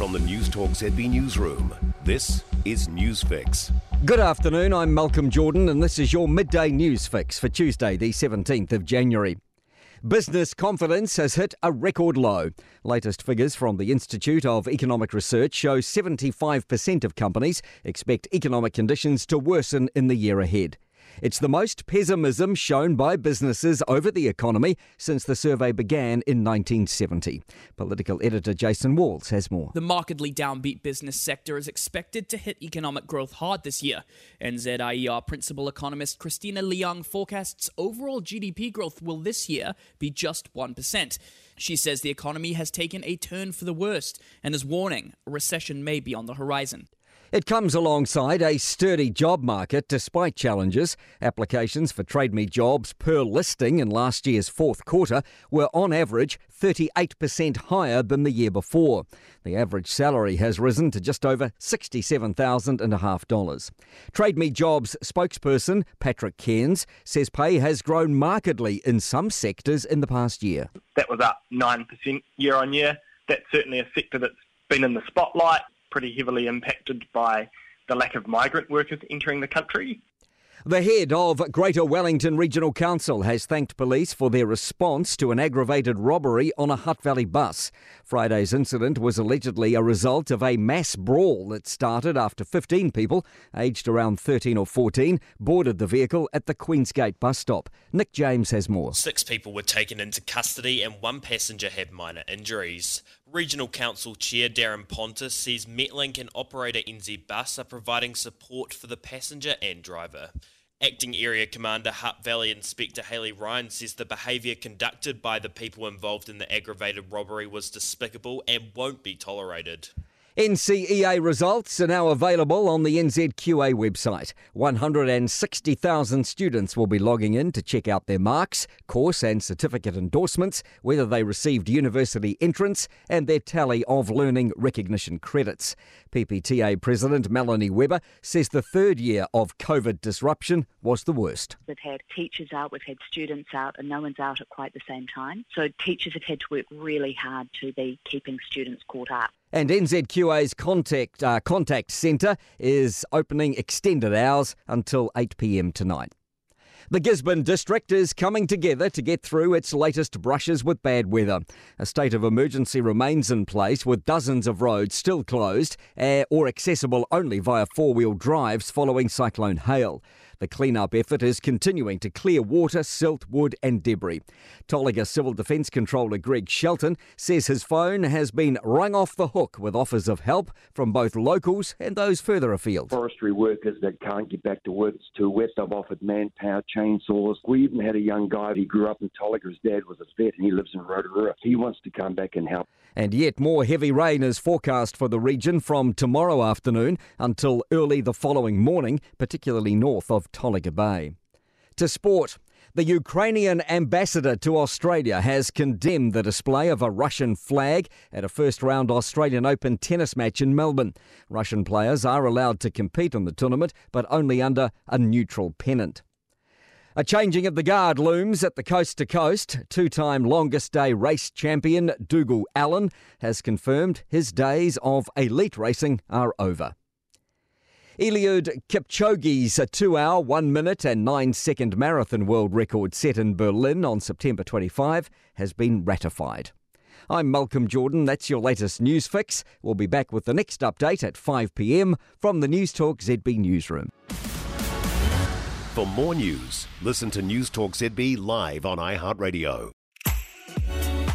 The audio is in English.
From the Newstalk ZB Newsroom, this is Newsfix. Good afternoon, I'm Malcolm Jordan, and this is your midday news fix for Tuesday, the 17th of January. Business confidence has hit a record low. Latest figures from the Institute of Economic Research show 75% of companies expect economic conditions to worsen in the year ahead. It's the most pessimism shown by businesses over the economy since the survey began in 1970. Political editor Jason Walls has more. The markedly downbeat business sector is expected to hit economic growth hard this year. NZIER principal economist Christina Leung forecasts overall GDP growth will this year be just 1%. She says the economy has taken a turn for the worst and is warning a recession may be on the horizon. It comes alongside a sturdy job market despite challenges. Applications for Trade Me jobs per listing in last year's fourth quarter were on average 38% higher than the year before. The average salary has risen to just over $67,500. Trade Me jobs spokesperson Patrick Cairns says pay has grown markedly in some sectors in the past year. That was up 9% year on year. That's certainly a sector that's been in the spotlight pretty heavily impacted by the lack of migrant workers entering the country. The head of Greater Wellington Regional Council has thanked police for their response to an aggravated robbery on a Hutt Valley bus. Friday's incident was allegedly a result of a mass brawl that started after 15 people, aged around 13 or 14, boarded the vehicle at the Queensgate bus stop. Nick James has more. Six people were taken into custody and one passenger had minor injuries. Regional Council Chair Daran Ponter says Metlink and operator NZ Bus are providing support for the passenger and driver. Acting Area Commander Hutt Valley Inspector Haley Ryan says the behaviour conducted by the people involved in the aggravated robbery was despicable and won't be tolerated. NCEA results are now available on the NZQA website. 160,000 students will be logging in to check out their marks, course and certificate endorsements, whether they received university entrance, and their tally of learning recognition credits. PPTA President Melanie Webber says the third year of COVID disruption was the worst. We've had teachers out, we've had students out, and no one's out at quite the same time. So teachers have had to work really hard to be keeping students caught up. And NZQA's contact uh, contact centre is opening extended hours until 8 pm tonight. The Gisborne district is coming together to get through its latest brushes with bad weather. A state of emergency remains in place with dozens of roads still closed uh, or accessible only via four wheel drives following Cyclone Hale. The clean-up effort is continuing to clear water, silt, wood and debris. Tolaga Civil Defence Controller Greg Shelton says his phone has been rung off the hook with offers of help from both locals and those further afield. Forestry workers that can't get back to work, it's too wet, they've offered manpower, chainsaws. We even had a young guy, he grew up in Tolaga, his dad was a vet and he lives in Rotorua. He wants to come back and help. And yet more heavy rain is forecast for the region from tomorrow afternoon until early the following morning, particularly north of Tolaga Bay. To sport. The Ukrainian ambassador to Australia has condemned the display of a Russian flag at a first round Australian Open tennis match in Melbourne. Russian players are allowed to compete in the tournament, but only under a neutral pennant. A changing of the guard looms at the coast to coast. Two time longest day race champion Dougal Allan has confirmed his days of elite racing are over. Eliud Kipchoge's 2 hour, 1 minute and 9 second marathon world record set in Berlin on September 25 has been ratified. I'm Malcolm Jordan. That's your latest news fix. We'll be back with the next update at 5 pm from the News Talk ZB Newsroom. For more news, listen to News Talk ZB live on iHeartRadio.